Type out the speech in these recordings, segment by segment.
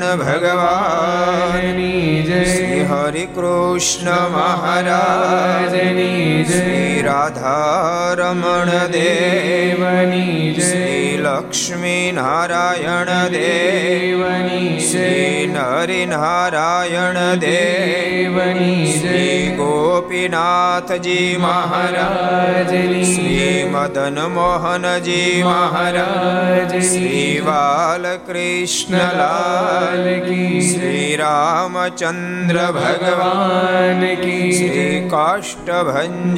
સ્વામિનારાયણ ભગવાનની જય શ્રી હરિ કૃષ્ણ મહારાજની શ્રી રાધારમણ દેવની શ્રી લક્ષ્મી નારાયણ દેવની શ્રી નરિનારાયણ દેવની શ્રી ગોપીનાથજી મહારાજ શ્રી મદન મોહનજી મહારાજ શ્રી બાલકૃષ્ણલાલ શ્રી રામચંદ્ર ભગવાન કી શ્રી કાષ્ટભન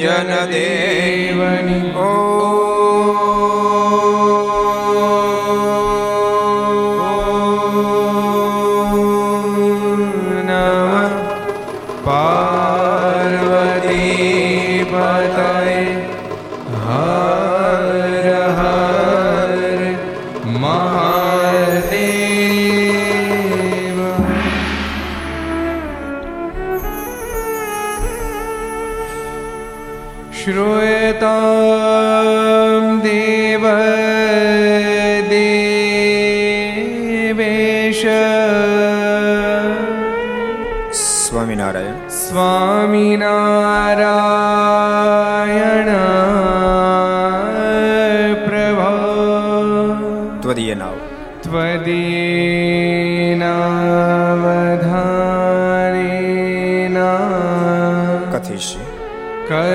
દેવની ઓ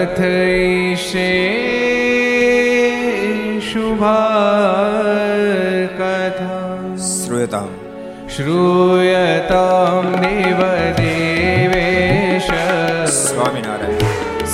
કથયિષ્ય શુભા કથા श्रूयतां શ્રૂયતામ દેવદેવે સ્વામિનારાયણ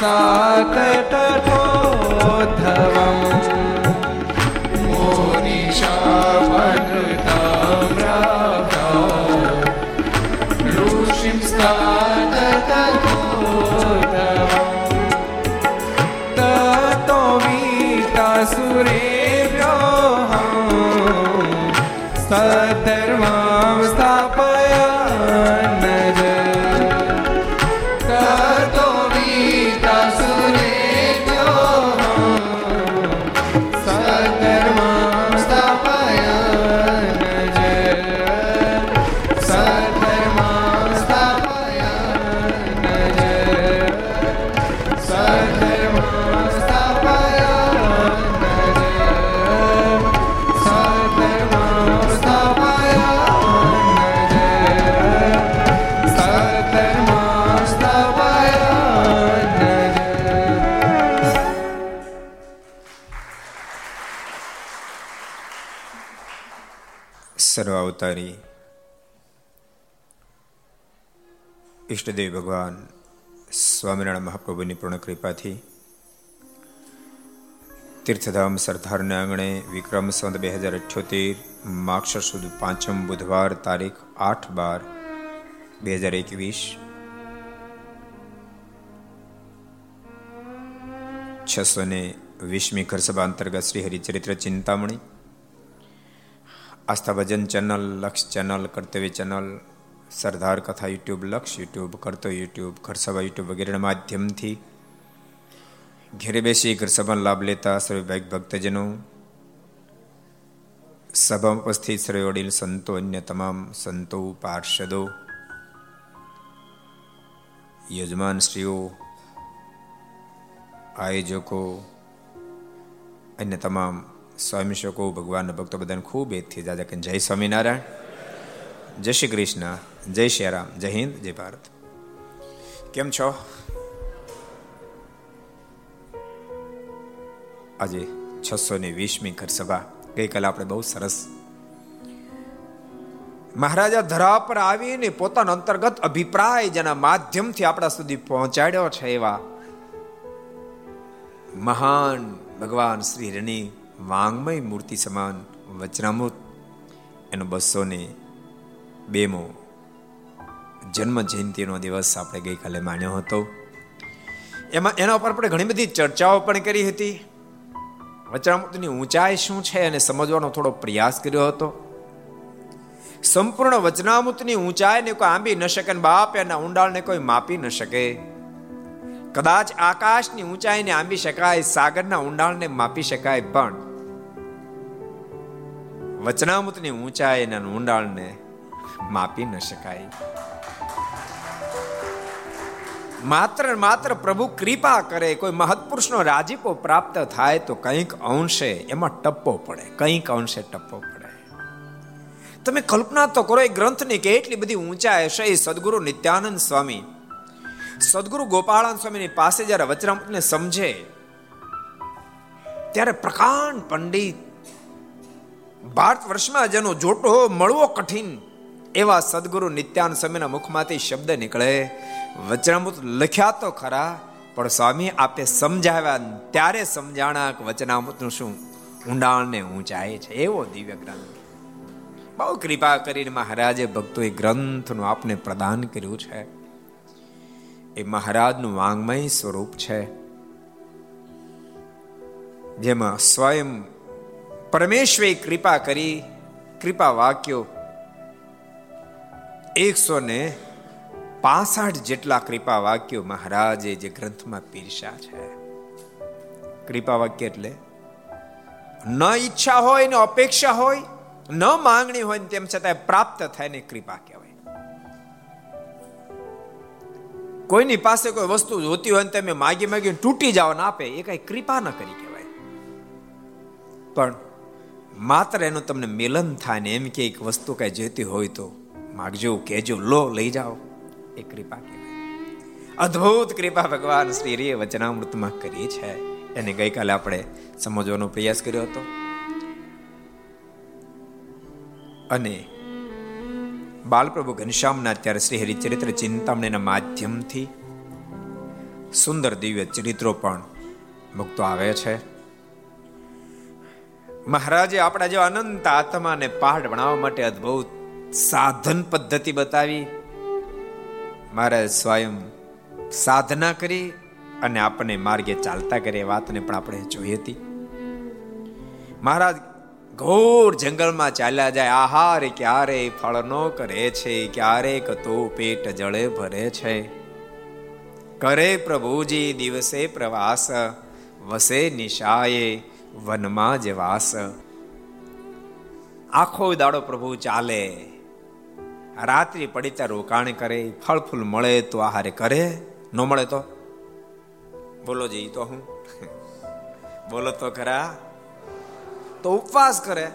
고맙습니다. સર્વ અવતારી ઈષ્ટદેવ ભગવાન સ્વામિનારાયણ મહાપ્રભુની પૂર્ણ કૃપાથી તીર્થધામ સરદારના આંગણે વિક્રમ સંત બે હજાર અઠ્યોતેર માક્ષર સુદ પાંચમ બુધવાર તારીખ આઠ બાર બે હજાર એકવીસ છસો ને વીસમી ઘર સભા અંતર્ગત શ્રી હરિચરિત્ર ચિંતામણી Aastha Bhajan channel Laksh channel Kartavya channel Sardar Katha YouTube Laksh YouTube કરતો યુટ્યુબ ઘરસભા યુટ્યુબ વગેરેના માધ્યમથી ઘેરે બેસી ઘર સભાનો લાભ લેતા સર્વે ભાઈ ભક્તજનો સભામાં ઉપસ્થિત સર્વે વડીલ સંતો અન્ય તમામ સંતો પાર્ષદો યજમાન શ્રીઓ આયોજકો અન્ય તમામ સ્વામીશકો ભગવાનના ભક્તો બધાને ખૂબ એજથી જાજા કે જય સ્વામિનારાયણ. જય શ્રી કૃષ્ણ. જય શ્રી રામ. જય હિન્દ. જય ભારત. કેમ છો? આજે છસો ને વીસમી ઘરસભા ગઈકાલે આપણે બહુ સરસ મહારાજા ધરા પર આવીને પોતાનો અંતર્ગત અભિપ્રાય જેના માધ્યમથી આપણા સુધી પહોંચાડ્યો છે એવા મહાન ભગવાન શ્રી રણી વાંગમય મૂર્તિ સમાન વચનામૃત એનો બસો ને બેમો જન્મ જયંતિનો દિવસ આપણે ગઈકાલે માણ્યો હતો. એમાં એના ઉપર આપણે ઘણી બધી ચર્ચાઓ પણ કરી હતી. વચનામૃતની ઊંચાઈ શું છે અને સમજવાનો થોડો પ્રયાસ કર્યો હતો. સંપૂર્ણ વચનામૃતની ઊંચાઈને કોઈ આંબી ન શકે ને બાપ એના ઊંડાણને કોઈ માપી ન શકે. કદાચ આકાશની ઊંચાઈને આંબી શકાય, સાગરના ઊંડાણને માપી શકાય પણ વચનામૃતની ઊંચાઈ અને ઊંડાણને માપી ન શકાય. માત્ર માત્ર પ્રભુ કૃપા કરે, કોઈ મહત્પુરુષનો રાજીપો પ્રાપ્ત થાય તો કંઈક અંશે એમાં ટપ્પો પડે, કંઈક અંશે ટપ્પો પડે. તમે કલ્પના તો કરો, એ ગ્રંથની કેટલી બધી ઊંચાઈ હશે, એ સદગુરુ નિત્યાનંદ સ્વામી. સદગુરુ ગોપાળાન સ્વામીની પાસે જ્યારે વચરામૃતને સમજે, ત્યારે પ્રકાંડ પંડિત ભારત વર્ષમાં જેનો જોટો મળવો કઠિન એવા સદગુરુ નિત્યાન સ્વામીના મુખમાંથી શબ્દ નીકળે. વચનામૃત લખ્યા તો ખરા, પણ સ્વામી આપે સમજાવ્યા ત્યારે સમજાણા કે વચનામૃતનું શું? ઊંડાણ ને ઊંચાઈ છે, એવો દિવ્ય ગ્રંથ. બહુ કૃપા કરીને મહારાજે ભક્તોએ ગ્રંથનું આપને પ્રદાન કર્યું છે. એ મહારાજનું વાંગમય સ્વરૂપ છે. જેમાં સ્વયં પરમેશ્વરે કૃપા કરી, કૃપા વાક્યો એકસો ને પાસઠ જેટલા કૃપા વાક્યો મહારાજે જે ગ્રંથમાં પીરસ્યા છે. કૃપા વાક્ય એટલે, ન ઈચ્છા હોય, ને અપેક્ષા હોય, ન માંગણી હોય તેમ છતાં પ્રાપ્ત થાય ને કૃપા કહેવાય. કોઈની પાસે કોઈ વસ્તુ જોતી હોય ને તમે માગી માગી તૂટી જાવ ને આપે, એ કઈ કૃપા ન કરી કહેવાય. પણ માત્ર એનું તમને મિલન થાય ને એમ કે એક વસ્તુ કઈ જોઈતી હોય તો માગજો કેજો લો, લઈ જાઓ. એ કૃપા કહેવાય. અદ્ભુત કૃપા ભગવાન શ્રી રે વચનામૃતમાં કરી છે. એને ગઈકાલે આપણે સમજવાનો પ્રયાસ કર્યો હતો. અને બાલપ્રભુ ઘનશ્યામના અત્યારે શ્રી હરિચરિત્ર ચિંતામણીના માધ્યમથી સુંદર દિવ્ય ચરિત્રો પણ મુક્તો આવે છે. મહારાજે આપણા જેવા અનંત આત્માને પહાડ બનાવવા માટે અદ્ભુત સાધન પદ્ધતિ બતાવી. મહારાજ સ્વયં સાધના કરી અને આપણને માર્ગે ચાલતા કરે વાતને પણ આપણે જોઈ હતી. મહારાજ ઘોર જંગલમાં ચાલ્યા જાય. આહાર ક્યારે ફળ નો કરે છે ક્યારે કતો પેટ જળે ભરે છે. કરે પ્રભુજી, દિવસે પ્રવાસ, વસે નિશાયે. વનમાં જ વાસ. આખો દાડો પ્રભુ ચાલે. રાત્રિ પડી ત્યાં રોકાણ કરે ફળ ફૂલ મળે તો આહારે કરે. ન મળે તો? બોલો જઈ તો હું? બોલો તો ખરા. તો ઉપવાસ કરે.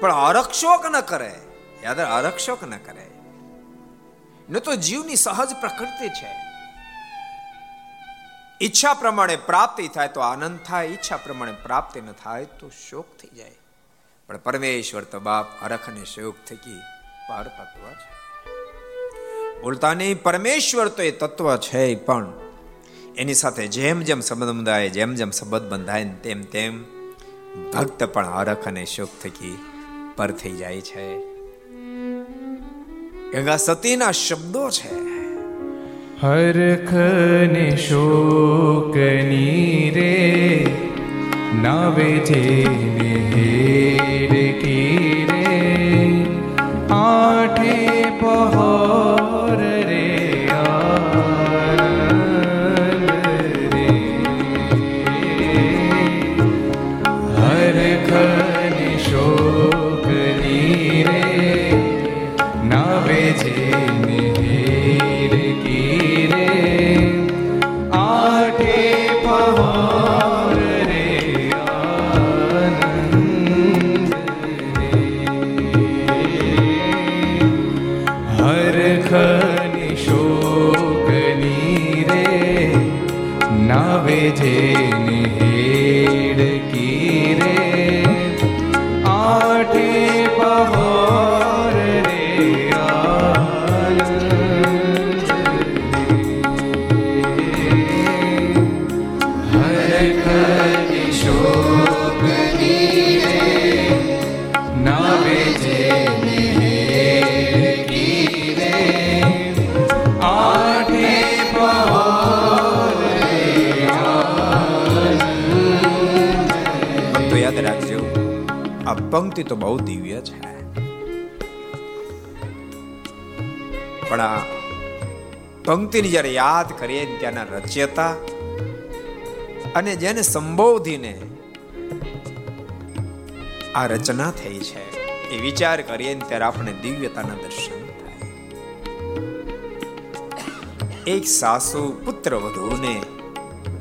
પણ અરક્ષોક ન કરે. યાદ અરક્ષોક ન કરે. ન તો જીવની સહજ પ્રકૃતિ છે. ઈચ્છા પ્રમાણે પ્રાપ્તિ થાય તો આનંદ થાય, ઈચ્છા પ્રમાણે પ્રાપ્તિ ન થાય તો શોક થઈ જાય. પણ પરમેશ્વર તો બાપ હરખ અને શોક થકી પર તત્વ છે. બોલતા નહીં, પરમેશ્વર તો એ તત્વ છે પણ. એની સાથે જેમ જેમ સંબંધ બંધાય, જેમ જેમ સંબંધ બંધાય તેમ તેમ ભક્ત પણ હરખ અને શોક થકી પર થઈ જાય છે. ગંગા સતીના શબ્દો છે. હરખ ને શોકની રે નાવે જે હેર કી રે આઠે પહોર આ પંક્તિ તો બહુ દિવ્ય છે. પણ આ પંક્તિને જ્યારે યાદ કરીએ ત્યાંના રચયતા અને જેને સંબોધીને આ રચના થઈ છે, એ વિચાર કરીએ ને ત્યારે આપણે દિવ્યતાના દર્શન થાય. એક સાસુ પુત્ર વધુને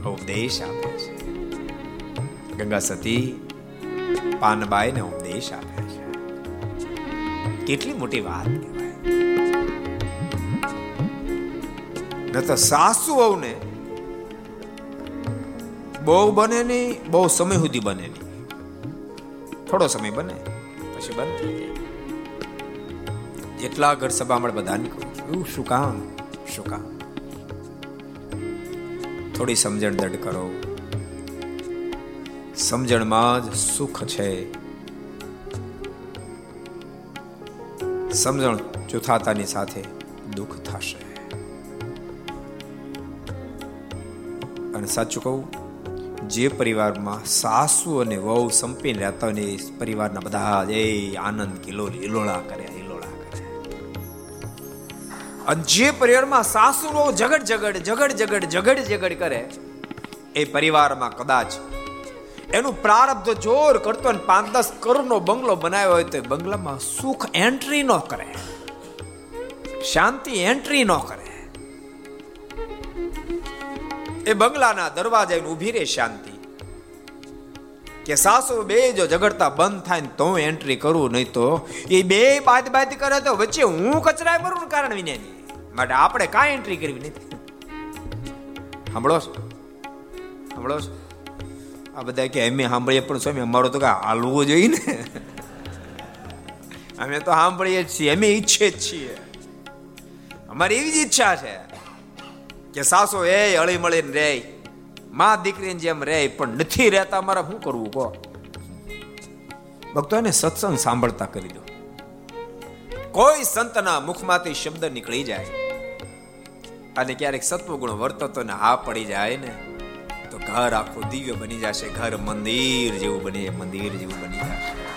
ઉપદેશ આપે છે. ગંગા સતી, પાનબાઈને ઉપદેશ આપે છે. કેટલી મોટી વાત કહેવાય. ન તો સાસુ વહુને બહુ બને નહીં, બહુ સમય સુધી બને નહીં. થોડો સમય બને, પછી બંધ થઈ જાય. જેટલા ઘર સભા મળે બધાને કહું એવું શું કામ શું કામ? થોડી સમજણ દડ કરો. સમજણમાં જ સુખ છે. સમજણ ચુથાતાની સાથે દુઃખ થશે. અને સાચું કહું, જે પરિવારમાં સાસુ અને વહુ સંપીને રહેતા હોય પરિવારના બધા જ એ આનંદ કિલો હિલોળા કરે હિલોળા કરે. અને જે પરિવારમાં સાસુ વહુ ઝઘડ ઝઘડ ઝઘડ ઝઘડ ઝગડ ઝગડ કરે, એ પરિવારમાં કદાચ એનું પ્રારબ્ધ જોર કરતો ને પાંચ દસ કરોડનો બંગલો બનાવ્યો હોય તો બંગલામાં સુખ એન્ટ્રી ન કરે. શાંતિ એન્ટ્રી ન કરે. એ બંગલાના દરવાજા ઊભી રહે શાંતિ. કે સાસુ બે જો ઝઘડતા બંધ થાય ને તો હું એન્ટ્રી કરું નહીં તો એ બે બાદ બાદ કરે તો વચ્ચે હું કચરા કરું કારણ વિને માટે આપણે કાંઈ એન્ટ્રી કરવી નથી. સાંભળો છો? સાંભળો છો? આ બધા કે અમે સાંભળીએ પણ સ્વામી, અમારો તો કાંઈ હાલવું જોઈએ ને. અમે તો સાંભળીએ જ છીએ, અમે ઈચ્છે જ છીએ. અમારી એવી જ ઈચ્છા છે કે સાસો, એ અળી મળીને રે, માં દીકરીની જેમ રે, પણ નથી રહેતા અમારે શું કરવું, કહો. ભક્તો, એને સત્સંગ સાંભળતા કરી દો. કોઈ સંતના મુખમાંથી શબ્દ નીકળી જાય અને ક્યારેક સત્વગુણ વર્તતો ને હા પડી જાય ને. ઘર આખું દિવ્ય બની જશે, ઘર મંદિર જેવું બની જાય, મંદિર જેવું બની જશે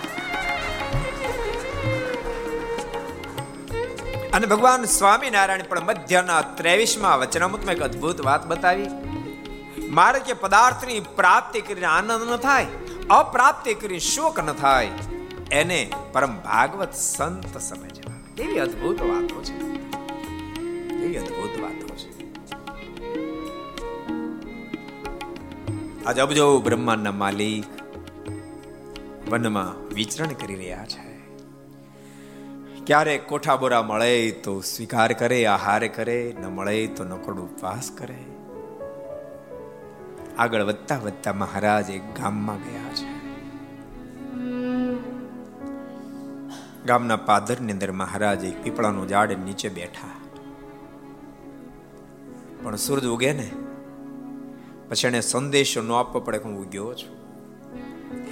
અને ભગવાન સ્વામિનારાયણ પણ મધ્યના ત્રેવીસમાં વચનામૃતમાં એક અદ્ભુત વાત બતાવી. મારે કે પદાર્થની પ્રાપ્તિ કરીને આનંદ ન થાય, અપ્રાપ્તિ કરીને શોક ન થાય. એને પરમ ભાગવત સંત સમજવા એવી અદ્ભુત વાતો છે. એવી અદ્ભુત વાતો છે. આજ અબજો બ્રહ્માંડના માલિક વનમાં વિચરણ કરી રહ્યા છે. ક્યારેક કોઠા બોરા મળે તો સ્વીકાર કરે, આહાર કરે, ન મળે તો નકોડ ઉપવાસ કરે. આગળ વધતા વધતા મહારાજ એક ગામમાં ગયા છે. ગામના પાદરની અંદર મહારાજ એક પીપળાનું ઝાડ નીચે બેઠા. પણ સૂરજ ઉગે ને પછી એને સંદેશો ન આપવો પડે હું ઉગ્યો છું.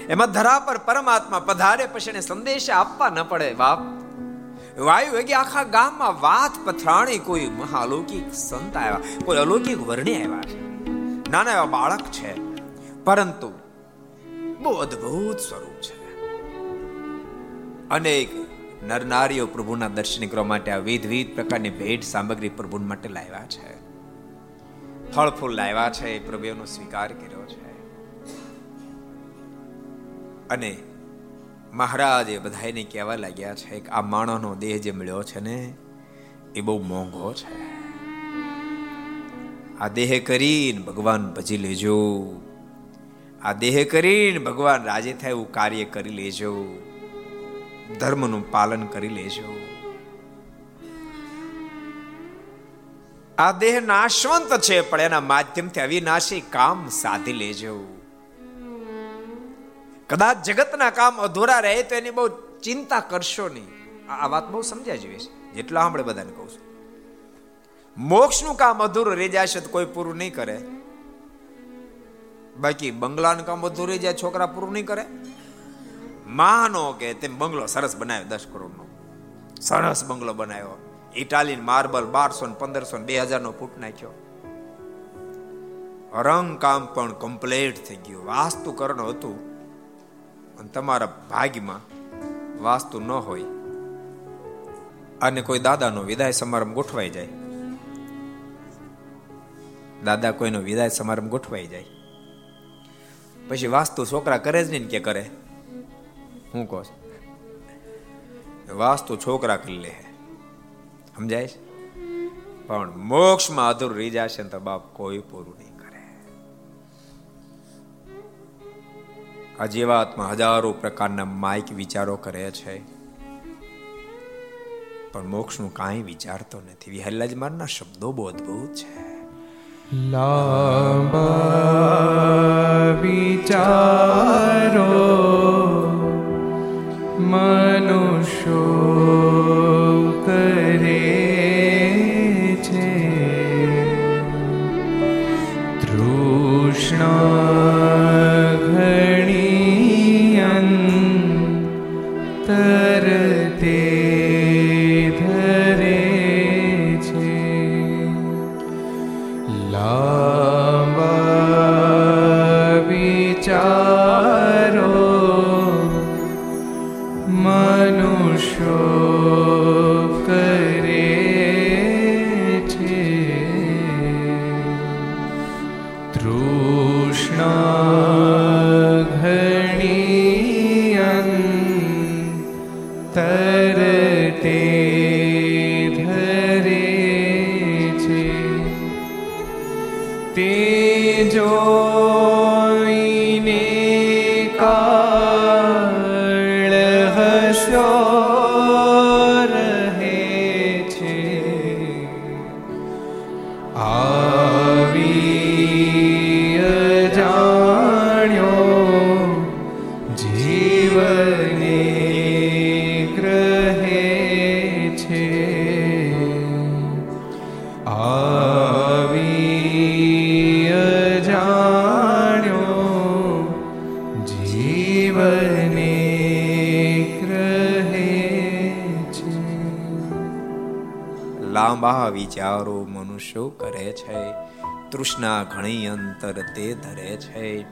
એમાં ધરા પર પરમાત્મા પધારે, પછી એને સંદેશ આપવા ન પડે, બાપ. વાયુ કે આખા ગામમાં વાત પથરાણી કોઈ મહાલૌકિક સંત આવ્યા. કોઈ અલૌકિક વર્ણી આવ્યા છે. નાના એવા બાળક છે. પરંતુ બહુ અદ્ભુત સ્વરૂપ છે. અનેક નરનારીઓ પ્રભુના દર્શન કરવા માટે આ વિધ વિધ પ્રકારની ભેટ સામગ્રી પ્રભુ માટે લાવ્યા છે. ફળ ફૂલ લાવ્યા છે, એ પ્રભુનો સ્વીકાર કર્યો છે. અને મહારાજ એ બધાને કહેવા લાગ્યા છે કે આ માણસનો દેહ જે મળ્યો છે ને, એ બહુ મોંઘો છે. આ દેહ કરીને ભગવાન ભજી લેજો. આ દેહ કરીને ભગવાન રાજે થાય એવું કાર્ય કરી લેજો. ધર્મનું પાલન કરી લેજો. આ દેહ નાશવંત છે, પણ એના માધ્યમથી અવિનાશી કામ સાધી લેજો. કદાચ જગતના કામ અધૂરા રહે તો એની બહુ ચિંતા કરશો નહીં. આ વાત બહુ સમજાય જેવી છે, જેટલા આપણે બધાને કહું છું. મોક્ષનું કામ અધૂરું રહી જશે તો કોઈ પૂરું નહીં કરે. બાકી બંગલાનું કામ અધૂરું રહી જાય, છોકરા પૂરું નહીં કરે. માનો કે તેમ બંગલો સરસ બનાવ્યો, દસ કરોડનો. સરસ બંગલો બનાવ્યો. ઇટાલિયન માર્બલ બારસો ને પંદરસો ને બે હજાર નો ફૂટ નાખ્યો. રંગ કામ પણ કમ્પ્લીટ થઈ ગયું. વાસ્તુકરણ હતું. અને તમારા ભાગ્યમાં વાસ્તુ ન હોય. અને કોઈ દાદાનો વિદાય સમારંભ ગોઠવાઈ જાય. દાદા કોઈનો વિદાય સમારંભ ગોઠવાઈ જાય. પછી વાસ્તુ છોકરા કરે જ નહીં કે કરે? હું કહું વાસ્તુ છોકરા કરી લે સમજાય છે? પણ મોક્ષમાં અધૂર રહી જશે તો બાપ કોઈ પૂરું નહીં કરે. આ જીવાતમાં હજારો પ્રકારના માઇક વિચારો કરે છે. પણ મોક્ષનું કાંઈ વિચારતો નથી. વિહલ્લાજ મારના શબ્દો બહુ અદભુત છે. લાંબા વિચારો મનુષ્યો ઘણી અંતર તે ધરે છે,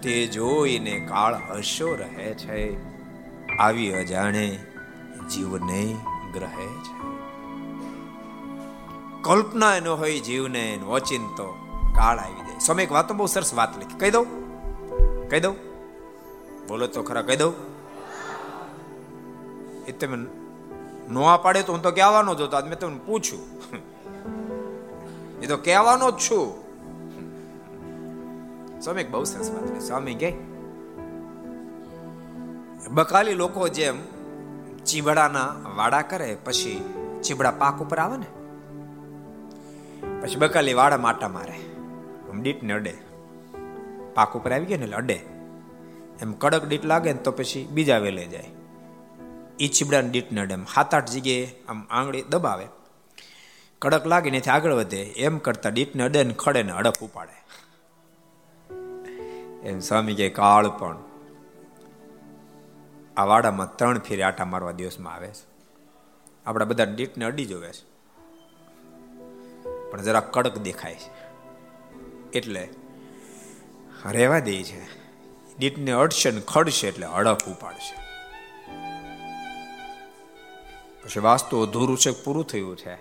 તે જોઈને કાળ હશો રહે છે, આવી અજાણે જીવને ગ્રહે છે. કલ્પના એનો હોય જીવને ઓચિંતો કાળ આવી જાય. સમય એક વાત બહુ સરસ વાત લખી. કહી દઉં? કહી દઉં? બોલો તો ખરા, કહી દઉં? એ તમે નોવા પાડે તો હું તો કહેવાનો જ હતો. આજ મેં તમને પૂછ્યું. એ તો કહેવાનો જ છું. સ્વામી બહુ સરસ વાત સ્વામી કે, બકાલી લોકો જેમ ચીબડાના વાડા કરે, પછી ચીબડા પાક ઉપર આવે ને, પછી બકાલી વાડા માટા મારે. ડીટ ને અડે. પાક ઉપર આવી ગયા ને એટલે અડે. એમ કડક ડીટ લાગે ને તો પછી બીજા વેલે જાય. એ ચીબડાને ડીટ નડે એમ સાત આઠ જગ્યાએ આમ આંગળી દબાવે. કડક લાગે ને આગળ વધે. એમ કરતા દીટને અડે ને ખડે ને હડપ ઉપાડે. એમ સ્વામી કે કાળ પણ આ વાડામાં ત્રણ ફેરી આટા મારવા દિવસમાં આવે છે. આપણા બધા ડીટને અડી જોવે છે. પણ જરા કડક દેખાય છે. એટલે રહેવા દે છે. દીટને અડશે ને ખડશે એટલે હડપ ઉપાડશે. પછી વાસ્તુ અધૂરું છે, પૂરું થયું છે.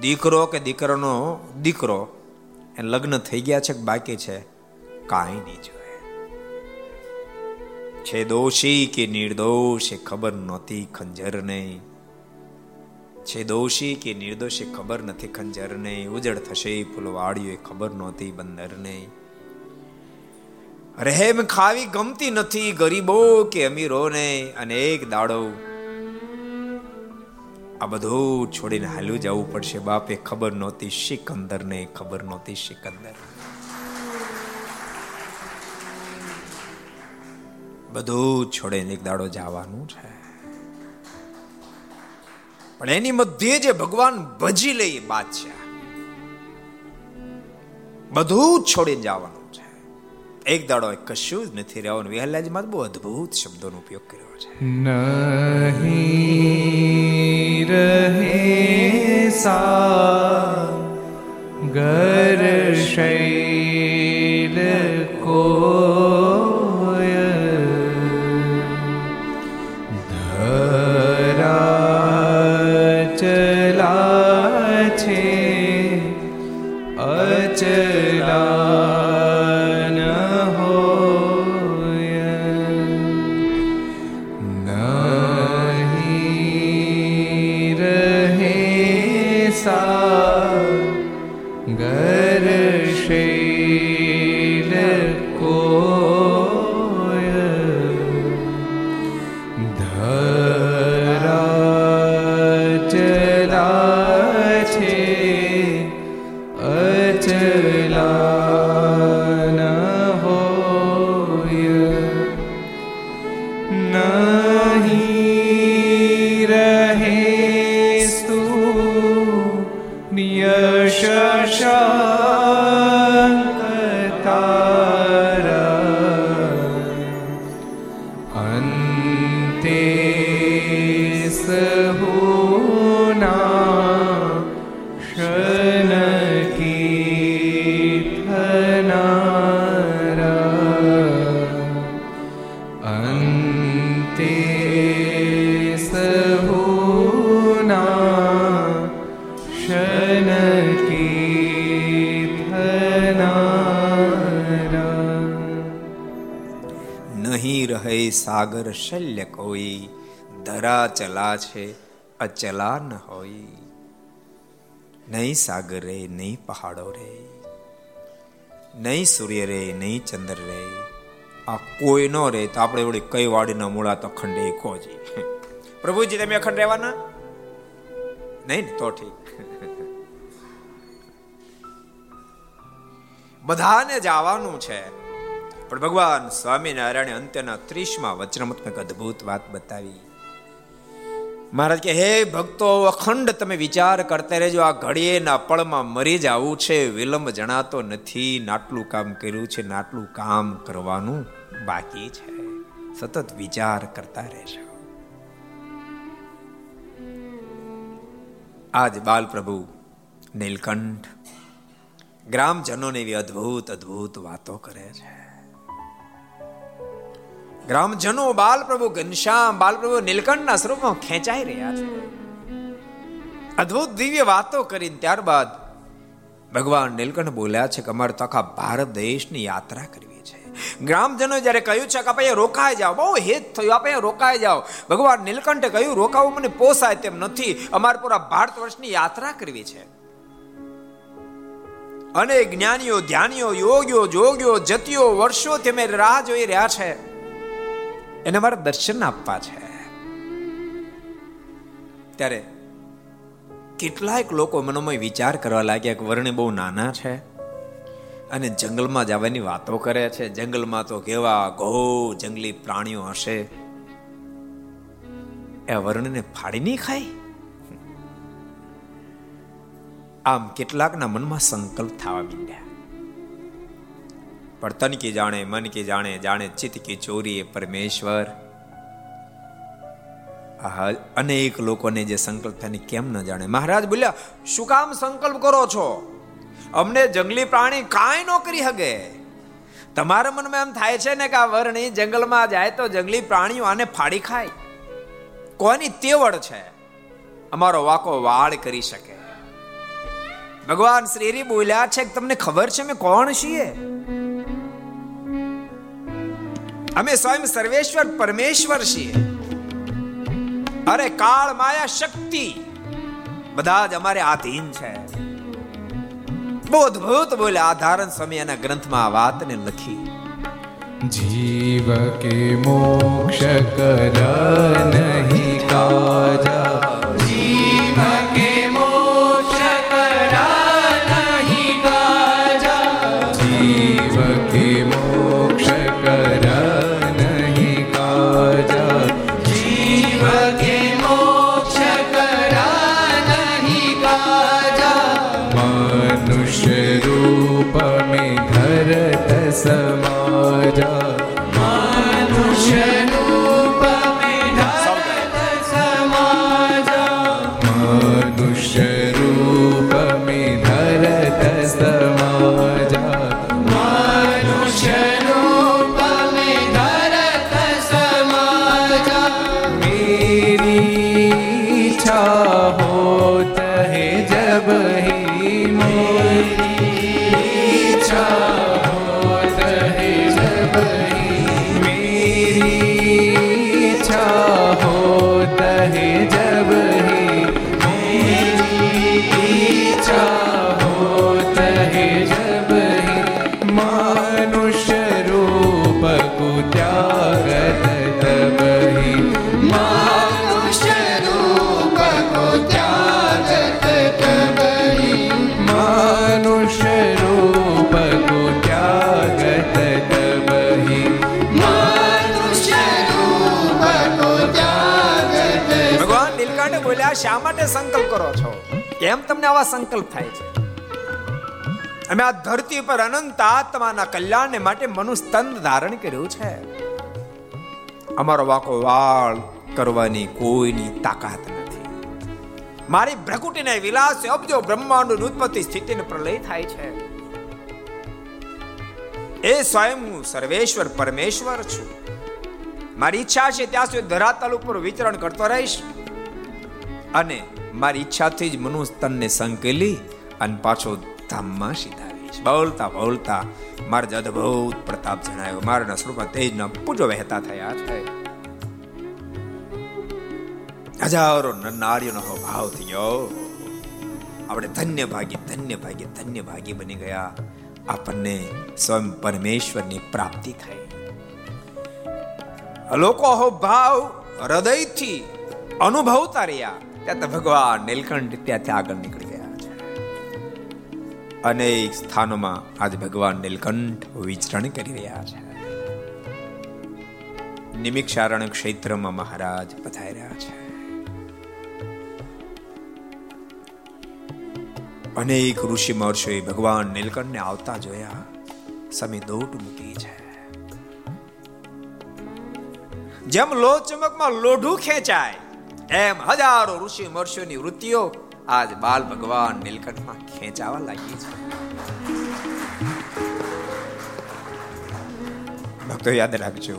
દીકરો કે દીકરાનો દીકરો, એ લગ્ન થઈ ગયા છે કે બાકી છે? કાંઈ નહીં જોયે. છે દોષી કે નિર્દોષ એ ખબર નહોતી, ખંજર નહીં. છે દોષી કે નિર્દોષ એ ખબર નથી, ખંજર નહીં. ઉજળ થશે ફૂલવાળીઓ એ ખબર નહોતી, બંદર નહીં. રહેમ ખાવી ગમતી નથી ગરીબો કે અમીરોને અને એક દાડો આ બધું છોડીને હાલ્યું જવું પડશે બાપે. ખબર નહોતી, સિકંદર ને ખબર નહોતી, સિકંદર બધું છોડીને એક દાડો જવાનું છે. પણ એની મધ્યે જે ભગવાન ભજી લે બાદશાહ બધું જ છોડીને જવાનું છે. એક દાડો કશું જ નથી રહેવાનું વિહલાજીમાં બહુ અદ્ભુત શબ્દોનો ઉપયોગ કર્યો છે. નહીં રહે સા ગર નહીં સાગર શલ્ય કોઈ, ધરા ચલા છે, અચલા ન હોય. નહીં સાગર રે, નહીં પહાડો રે, નહીં સૂર્ય રે, નહીં ચંદ્ર રે. આ કોઈ ન રે, તો આપણે વળી કઈ વાડીના મૂળા તો ખંડે ખોજી પ્રભુજી, તમે અખંડ રહેવાના? નહીં તો ઠીક. બધાને જવાનું છે. પણ ભગવાન સ્વામિનારાયણ અંત્યના ત્રીસમાં વચનામૃત એક અદ્ભુત વાત બતાવી. મહારાજ કે, હે ભક્તો, અખંડ તમે વિચાર કરતા રહેજો. આ ઘડીએ ના પળમાં મરી જવું છે. વિલંબ જણાતો નથી. નાટલું કામ કર્યું છે. નાટલું કામ કરવાનું બાકી છે. સતત વિચાર કરતા રહેજો. આજ બાલ પ્રભુ નીલકંઠ ગ્રામજનોને એવી અદ્ભુત અદ્ભુત વાતો કરે છે. ગ્રામજનો બાલપ્રભુ ઘનશ્યામ, બાલપ્રભુ નીલકંઠના સ્વરૂપમાં ખેંચાઈ રહ્યા છે. અદ્ભુત દિવ્ય વાતો કરીને ત્યારબાદ ભગવાન નીલકંઠ બોલ્યા છે કે અમારે તો આખા ભારત દેશની યાત્રા કરવી છે. ગ્રામજનો જ્યારે કહ્યું છે કે આપણે રોકાઈ જાઓ, બહુ હેત થયું, આપણે રોકાઈ જાઓ. ભગવાન નીલકંઠે કહ્યું, રોકાવું મને પોસાય તેમ નથી, અમારે પૂરા ભારત વર્ષની યાત્રા કરવી છે. અનેક જ્ઞાનીઓ, ધ્યાનીઓ, યોગીઓ, જોગીઓ, જતીઓ વર્ષોથી અમે રાહ જોઈ રહ્યા છે. એને મારે દર્શન આપવા છે. ત્યારે કેટલાક લોકો મનોમય વિચાર કરવા લાગ્યા કે વર્ણે બહુ નાના છે અને જંગલમાં જવાની વાતો કરે છે. જંગલમાં તો કેવા ઘો જંગલી પ્રાણીઓ હશે. એ વર્ણને ફાડી નહીં ખાય? આમ કેટલાકના મનમાં સંકલ્પ થવા માંડ્યા. પણ તન કી જાણે, મન કી જાણે જાણે ચિત્ત કી ચોરી પરમેશ્વર. અનેક લોકોને જે સંકલ્પ થાય કેમ ન જાણે. મહારાજ બોલ્યા, શું કામ સંકલ્પ કરો છો? અમને જંગલી પ્રાણી કાંઈ ન કરી હગે. તમારા મનમાં એમ થાય છે ને કે આ વર્ણી જંગલમાં જાય તો જંગલી પ્રાણીઓ આને ફાડી ખાય? કોની તેવડ છે? અમારો વાકો વાળ કરી શકે. ભગવાન શ્રી બોલ્યા છે કે તમને ખબર છે અમે કોણ છીએ? અમે સ્વયં સર્વેશ્વર પરમેશ્વર છીએ અરે કાળ માયા શક્તિ બધા જ અમારે આધીન છે બહુ અદભુત બોલે આધારણ સ્વામી એના ગ્રંથમાં આ વાતને લખી जीव के मोक्ष कर नहीं काजा जीव मनुष्य શા માટે સંકલ્પ કરો છો? કેમ તમને આવા સંકલ્પ થાય છે. અમે આ ધરતી પર અનંત આત્માના કલ્યાણ માટે મનુસ્તન ધારણ કર્યું છે. અમારો વાકો વાળ કરવાની કોઈની તાકાત નથી. મારી ભ્રકુટીને વિલાસ અબજો બ્રહ્માંડ ઉત્પત્તિ સ્થિતિને પ્રલય થાય છે. એ સ્વયં હું સર્વેશ્વર પરમેશ્વર છું. મારી ઈચ્છા છે ત્યાં સુધી ધરાતલ ઉપર વિચરણ કરતો રહીશ. અને મારી ઈચ્છાથી જ મનુ તનને સંકેલી અને પાછો ધામમાં સીધાવીશ બોલતા બોલતા મારા અદભુત પ્રતાપ જણાયો. મારા સ્વરૂપમાં તેજના પૂજો વહેતા થયા છે. હજારો નારીઓનો ભાવ થયો. આપણે ધન્ય ભાગી ધન્ય ભાગી ધન્ય ભાગી બની ગયા. આપણને સ્વયં પરમેશ્વરની પ્રાપ્તિ થઈ લોકો હો ભાવ, હૃદયથી અનુભવતા રહ્યા. ત્યાં તો ભગવાન નીલકંઠ ત્યાંથી આગળ નીકળી ગયા છે. અનેક સ્થાનોમાં આજ ભગવાન નીલકંઠ વિચરણ કરી રહ્યા છે. નિમિક્ષારણ ક્ષેત્રમાં મહારાજ પધાર્યા છે. અનેક ઋષિ મહર્ષિ ભગવાન નીલકંઠને આવતા જોયા, સમી દોટ મૂકી છે. જેમ લો ચમકમાં લોઢું ખેંચાય એમ હજારો ઋષિ મહર્ષિઓની વૃત્તિઓ આજ બાલ ભગવાન નીલકંઠમાં ખેંચાવા લાગી છે. ભક્તો, યાદ રાખજો.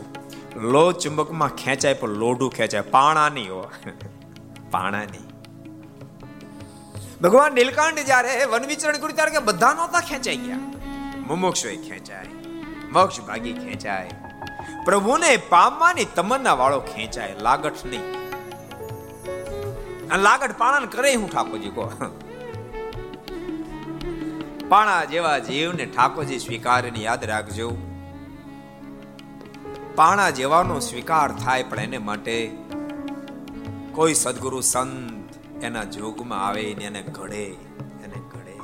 લો ચુંબકમાં ખેંચાય પણ લોઢું ખેંચાય. પાણા નહીં હો પાણા નહીં ભગવાન નીલકંઠ જ્યારે વન વિચરણ કર્યું ત્યારે બધા નહોતા ખેંચાઈ ગયા. મુમુક્ષોએ ખેંચાય, મોક્ષ ભાગી ખેંચાય. પ્રભુને પામવાની તમન્ના વાળો ખેંચાય, લાગઠ નહીં. અને લાગઠ પાણા કરે હું ઠાકોરજી કહો. પાણા જેવા જીવને ઠાકોરજી સ્વીકારીને યાદ રાખજો. પાણા જેવાનો સ્વીકાર થાય પણ એને માટે કોઈ સદગુરુ સંત એના જોગમાં આવે ને એને ઘડે એને ઘડે.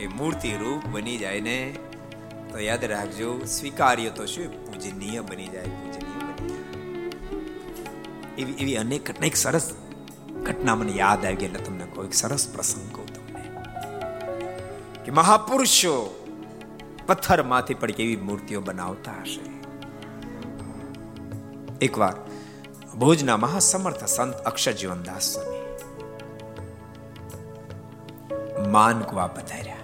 એ મૂર્તિ રૂપ બની જાય ને તો યાદ રાખજો, સ્વીકાર્ય તો શું? પૂજનીય બની જાય, પૂજનીય બની જાય. એવી એવી અનેક અનેક સરસ ઘટના મને યાદ આવી ગઈ તમને કોઈ સરસ પ્રસંગ કહું તમને. કે મહાપુરુષો પથ્થરમાંથી પણ કેવી મૂર્તિઓ બનાવતા હશે. એકવાર ભુજના મહાસમર્થ સંત અક્ષર જીવનદાસ સ્વામી માનકુવા પધાર્યા.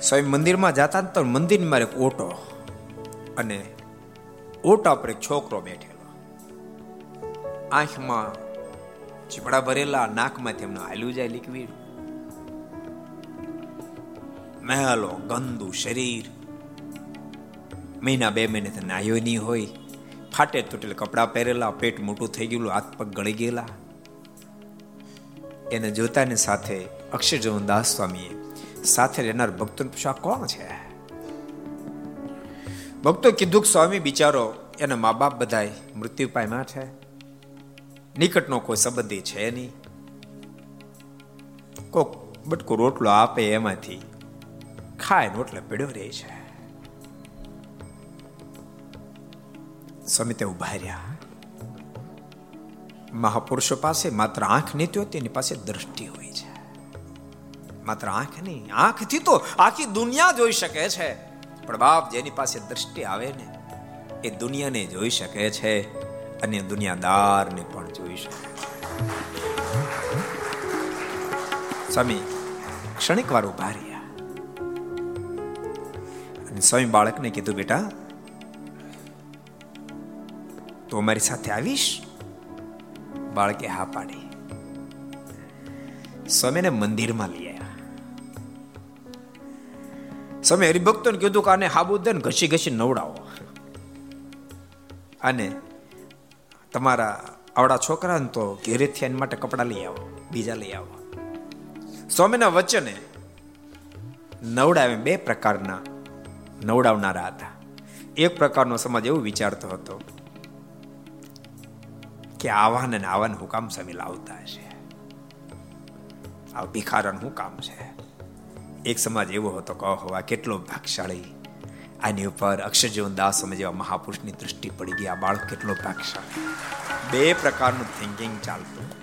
સ્વયં મંદિરમાં જતા તો મંદિરમાં એક ઓટો અને ઓટા પર એક છોકરો બેઠેલો આંખમાં ચીપડા ભરેલા નાકમાં તેમનું હાલ્યું જાય લિક્વિડ. મહેલો ગંદુ શરીર. મહિના બે મહિને નાયો નહીં હોય. ફાટે તૂટેલ કપડાં પહેરેલા, પેટ મોટું થઈ ગયેલું, હાથ પગ ગળી ગયેલા. એને જોતાની સાથે અક્ષરજવન દાસ સ્વામીએ સાથે રહેનાર ભક્તોને પૂછ્યા કોણ છે? ભક્તો કીધું સ્વામી બિચારો એના મા બાપ બધાય મૃત્યુ પામ્યા છે. નિકટનો કોઈ સંબંધી છે નહીં. કોક બટકો રોટલો આપે એમાંથી. ખાય રોટલો પીડ્યો રહે છે. સ્વામી ઊભા રહ્યા. મહાપુરુષો પાસે માત્ર આંખ નથી હોય તેની પાસે દ્રષ્ટિ હોય છે. માત્ર આંખ નહીં, આંખથી તો આખી દુનિયા જોઈ શકે છે. પણ બાપ જેની પાસે દ્રષ્ટિ આવે ને, એ દુનિયાને જોઈ શકે છે. અને દુનિયાદારને પણ જોઈ સ્વામી ક્ષણિક વાર ઊભા રહ્યા. અને સ્વામી બાળકને કીધું, બેટા, તો અમારી સાથે આવીશ? બાળકે હા પાડી. સ્વામીને મંદિરમાં લઈ આવ્યા. સ્વામી હરિભક્તોને કીધું કે આને હાબુદ્દન ઘસી ઘસી નવડાવો. અને તમારા આવડા છોકરાને તો ઘેરેથી માટે કપડાં લઈ આવો, બીજા લઈ આવો. સ્વામીના વચને નવડાવે બે પ્રકારના નવડાવનારા હતા. એક પ્રકારનો સમાજ એવું વિચારતો હતો કે આવાને ને આવાને હું કામ સ્વામી લાવતા હશે. આ ભિખારણ હું કામ છે. એક સમાજ એવો હતો કહો આ કેટલો ભાગશાળી આની ઉપર અક્ષરજીવન દાસ જેવા મહાપુરુષની દૃષ્ટિ પડી ગઈ આ બાળક કેટલો ભાગશાળી બે પ્રકારનું થિંકિંગ ચાલતું.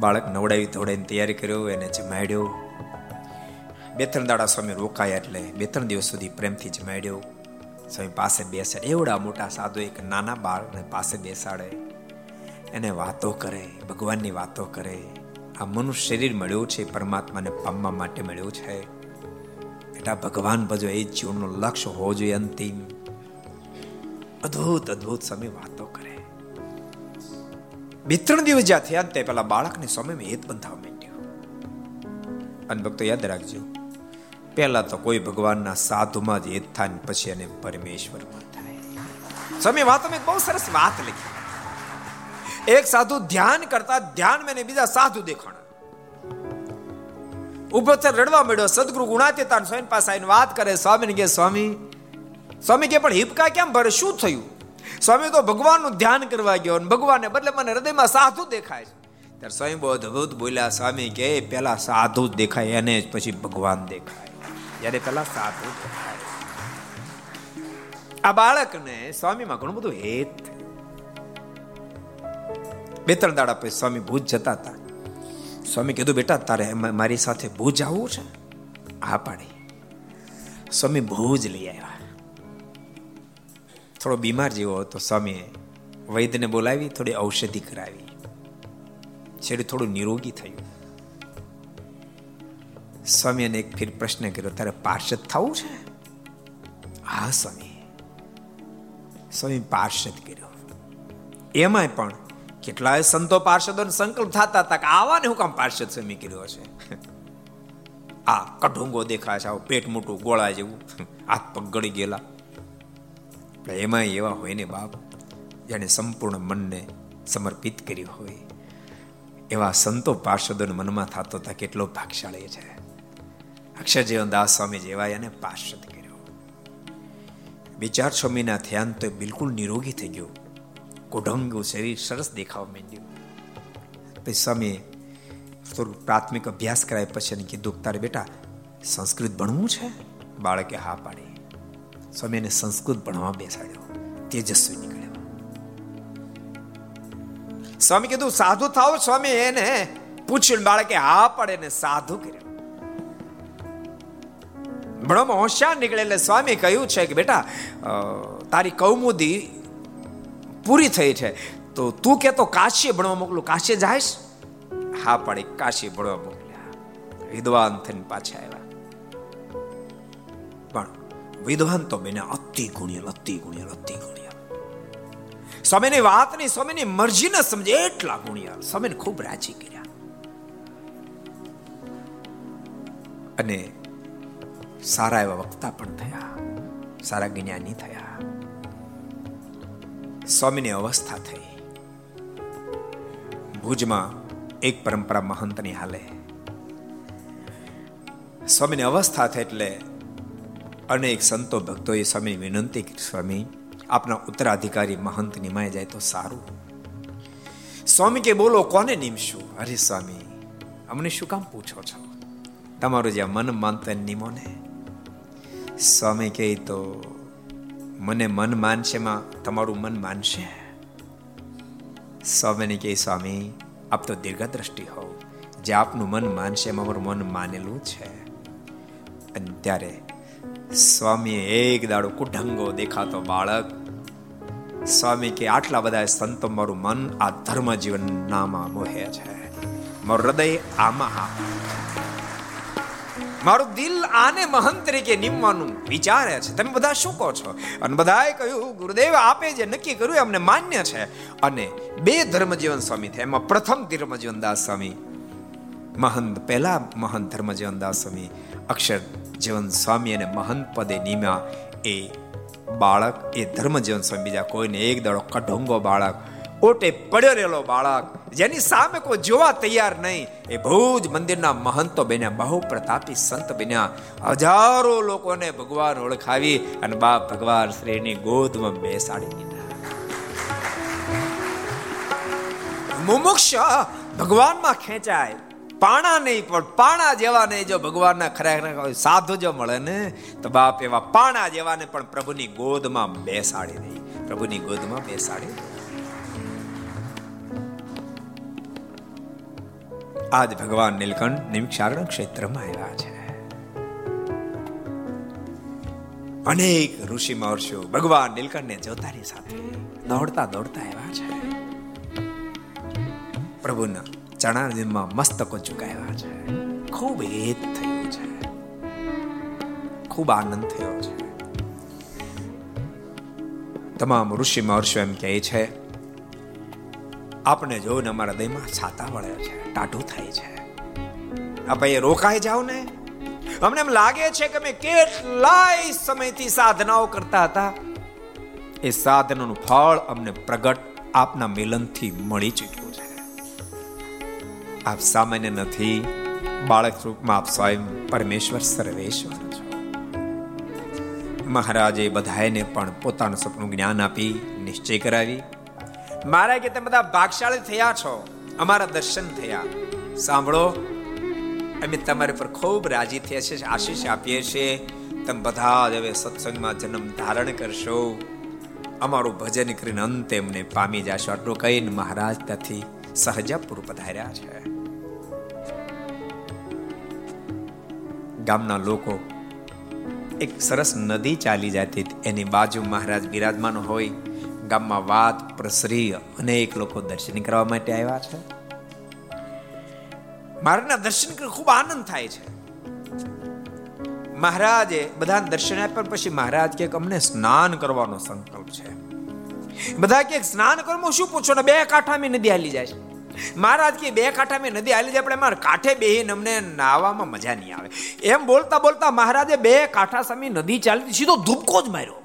બાળક નવડાવી ધોડાઈને તૈયારી કર્યો, એને જમાડ્યો. બે ત્રણ દાડા સ્વામી રોકાયા એટલે બે ત્રણ દિવસ સુધી પ્રેમથી જમાડ્યો. સ્વામી પાસે બેસાડે. એવડા મોટા સાધુ એક નાના બાળકને પાસે બેસાડે. એને વાતો કરે, ભગવાનની વાતો કરે. આ મનુષ્ય શરીર મળ્યું છે, પરમાત્માને પામવા માટે મળ્યું છે. બેટા, ભગવાન ભજો એ જીવનનો લક્ષ્ય હોવો જોઈએ અંતિમ અદ્ભુત અદ્ભુત સમય વાતો કરે. બે, ત્રણ દિવસ જ્યાં થયા તે પેલા બાળકને સમયમાં હેત બંધાવ માંડ્યો. અને ભક્તો યાદ રાખજો, પહેલા તો કોઈ ભગવાનના સાધુમાં જ હેત થાય પછી એને પરમેશ્વરમાં થાય. સમય વાતો મેં બહુ સરસ વાત લખી. એક સાધુ ધ્યાન કરતા ધ્યાન મેં બીજા સાધુ દેખાણા. ઊભો થઈને રડવા મળ્યો સદગુરુ ગુણાતીતાન સ્વામી પાસે આવીને વાત કરે સ્વામીને કે સ્વામી સ્વામી કે પણ હિપકા કેમ ભરે? શું થયું? સ્વામી તો ભગવાનનું ધ્યાન કરવા ગયો અને ભગવાનને બદલે મને હૃદયમાં સાધુ દેખાય છે. ત્યારે સ્વામી બહુ અદભુત બોલ્યા, સ્વામી કે પહેલા સાધુ જ દેખાય, એને જ પછી ભગવાન દેખાય. જ્યારે પહેલા સાધુ દેખાય. આ બાળકને સ્વામીમાં ઘણું બધું હેત બે ત્રણ દાડા પછી સ્વામી ભૂજ જતા હતા. સ્વામી કીધું, બેટા, તારે મારી સાથે ભૂજ આવવું છે? હા પાડી. સ્વામી ભૂજ લઈ આવ્યા. થોડો બીમાર જેવો હતો સ્વામીએ. વૈદ્યને બોલાવી, થોડી ઔષધિ કરાવી. શરીર થોડું નિરોગી થયું. સ્વામી એક ફીર પ્રશ્ન કર્યો, તારે પાર્ષદ થવું છે? હા, સ્વામી. સ્વામી પાર્ષદ કર્યો. એમાંય પણ કેટલાય સંતો પાર્ષદો સંકલ્પ થતા હતા કે આવાને હું કામ પાર્ષદ સમી કર્યો છે આ કઢુંગો દેખાય છે, આવું પેટ મોટું ગોળા જેવું. હાથ પગ ગળી ગયેલા. એમાં એવા હોય ને બાપ જેને સંપૂર્ણ મનને સમર્પિત કર્યું હોય. એવા સંતો પાર્ષદોને મનમાં થતો હતા કેટલો ભાગશાળી છે. અક્ષરજીવન દાસ સ્વામી જેવા એને પાર્ષદ કર્યો. બે ચાર છ મહિના થયા તો બિલકુલ નિરોગી થઈ ગયું. કોઢંગું શરીર સરસ દેખાવા માંડ્યું પછી સ્વામી થોડું પ્રાથમિક અભ્યાસ કરાય પછી એને કીધું તારે બેટા સંસ્કૃત ભણવું છે બાળકે હા પાડી સ્વામી એને સંસ્કૃત ભણવા બેસાડ્યો તેજસ્વી નીકળ્યો સ્વામી કીધું સાધુ થાવ સ્વામી એને પૂછ્યું બાળકે હા પડે ને સાધુ કર્યો ભણવામાં હોશિયાર નીકળે એટલે સ્વામી કહ્યું છે કે બેટા તારી કૌમુદી પૂરી થઈ છે. તો તું કે તો કાશી ભણવા મોકલું. કાશી જાયશ હા પાડી કાશી ભણવા મોકલ્યા. વિદ્વાન થઈને પાછા આવ્યા. પણ વિદ્વાન તો બેને અતિ ગુણિયલ અતિ ગુણિયલ અતિ ગુણિયલ. સ્વામીની વાત નહીં સ્વામીની મરજી ન સમજે એટલા ગુણિયલ. સ્વામીને ખૂબ રાજી કર્યા. અને સારા એવા વક્તા પણ થયા. સારા જ્ઞાની થયા. સ્વામીની અવસ્થા થઈ. ભુજમાં એક પરંપરા મહંતની હાલે. સ્વામીની અવસ્થા થઈ એટલે અનેક સંતો ભક્તોએ સ્વામીની વિનંતી કરી, સ્વામી, આપના ઉત્તરાધિકારી મહંત નિમાય જાય તો સારું. સ્વામી કે બોલો, કોને નિમશું? અરે સ્વામી, અમને શું કામ પૂછો છો? તમારું જ્યાં મન માનતા નિમો ને સ્વામી કહે તો મને મન માનશે માં, તમારું મન માનશે. સ્વામીને કહે, સ્વામી, આપ તો દીર્ઘ દ્રષ્ટિ હોવ. જે આપનું મન માનશે, એમાં મારું મન માનેલું છે. અને ત્યારે સ્વામીએ એક દાડો કુઢંગો દેખાતો બાળક. સ્વામી કે, આટલા બધા સંતો મારું મન આ ધર્મ જીવન નામાં મોહે છે. મારું હૃદય આમાં મારું દિલ આને મહંત તરીકે નિમવાનું વિચારે છે. તમે બધા શું કહો છો? અને બધાએ કહ્યું, ગુરુદેવ, આપે જે નક્કી કર્યું અમને માન્ય છે. અને બે ધર્મજીવન સ્વામી થયા. એમાં પ્રથમ ધર્મજીવન દાસ સ્વામી, મહંત, પહેલા મહંત ધર્મજીવન દાસ સ્વામી, અક્ષર જીવન સ્વામી અને મહંત પદે નિમ્યા એ બાળક, એ ધર્મજીવન સ્વામી બીજા કોઈને એક દડો કઢોંગો બાળક ઓટે પડ્યો રહેલો બાળક. જેની સામે કોઈ જોવા તૈયાર નહીં. એ ભુજ મંદિરના મહંતો બન્યા બહુ પ્રતાપી સંત બન્યા. હજારો લોકોને ભગવાન ઓળખાવી અને બાપ ભગવાન શ્રીની ગોદમાં બેસાડી દીધા. મુમુક્ષ ભગવાનમાં ખેંચાય. પાણા નહીં પણ પાણા જેવા નહીં. જો ભગવાનના ખરેખર સાધુ જો મળે ને, તો બાપ એવા પાણા જેવાને પણ પ્રભુની ગોદમાં બેસાડી નહીં પ્રભુની ગોદમાં બેસાડી આજ ભગવાન નીલકંઠ નિમિક્ષારણ ક્ષેત્રમાં આવ્યા છે. અનેક ઋષિ મહર્ષિઓ ભગવાન નીલકંઠને જોતાની સાથે દોડતા દોડતા આવ્યા છે. પ્રભુના ચણાજીમાં મસ્તકો ચુકાવ્યા છે. ખૂબ હેત થયું છે. ખૂબ આનંદ થયો છે. તમામ ઋષિ મહર્ષિઓ એમ કહે છે આપણે જોઈને અમારા દહીંમાં છાતા વળે છે ટાટું થાય છે. આ ભાઈ રોકાઈ જાવ ને. અમને એમ લાગે છે કે મેં કેટલાય સમયથી સાધનાઓ કરતા હતા. એ સાધનાનું ફળ અમને પ્રગટ આપના મિલનથી મળી ચૂક્યું છે. આપ સામાન્ય નથી, બાળક રૂપમાં આપ સ્વયં પરમેશ્વર સર્વેશ્વર છો. મહારાજે બધાને પણ પોતાનું સપનું જ્ઞાન આપી નિશ્ચય કરાવી. મારા કે તમે બધા ભાગશાળી થયા છો? અમારા દર્શન થયા. સાંભળો. અમે તમારી પર ખૂબ રાજી થયા છે આશીષ આપીએ છીએ. તમે બધા જ હવે સત્સંગમાં જન્મ ધારણ કરશો. અમારું ભજન કરીને અંતે એમને પામી જશો. આટલું કહીને મહારાજ ત્યાંથી સહજાપુર પધાર્યા છે. ગામના લોકો એક સરસ નદી ચાલી જતી એની બાજુ મહારાજ બિરાજમાન હોય. ગામમાં વાત પ્રસરી અનેક લોકો દર્શન કરવા માટે આવ્યા છે. મહારાજના દર્શન કરી ખૂબ આનંદ થાય છે. મહારાજે બધાને દર્શન આપ્યા પછી મહારાજ કે અમને સ્નાન કરવાનો સંકલ્પ છે. બધા કે સ્નાન કરવું શું પૂછો ને બે કાંઠામાં નદી હાલી જાય મહારાજ કે બે કાંઠામાં નદી હાલી જાય આપણે મારે કાંઠે બેહીને અમને નાવામાં મજા નહીં આવે. એમ બોલતા બોલતા મહારાજે બે કાંઠા સામે નદી ચાલતી સીધો ધૂપકો જ માર્યો.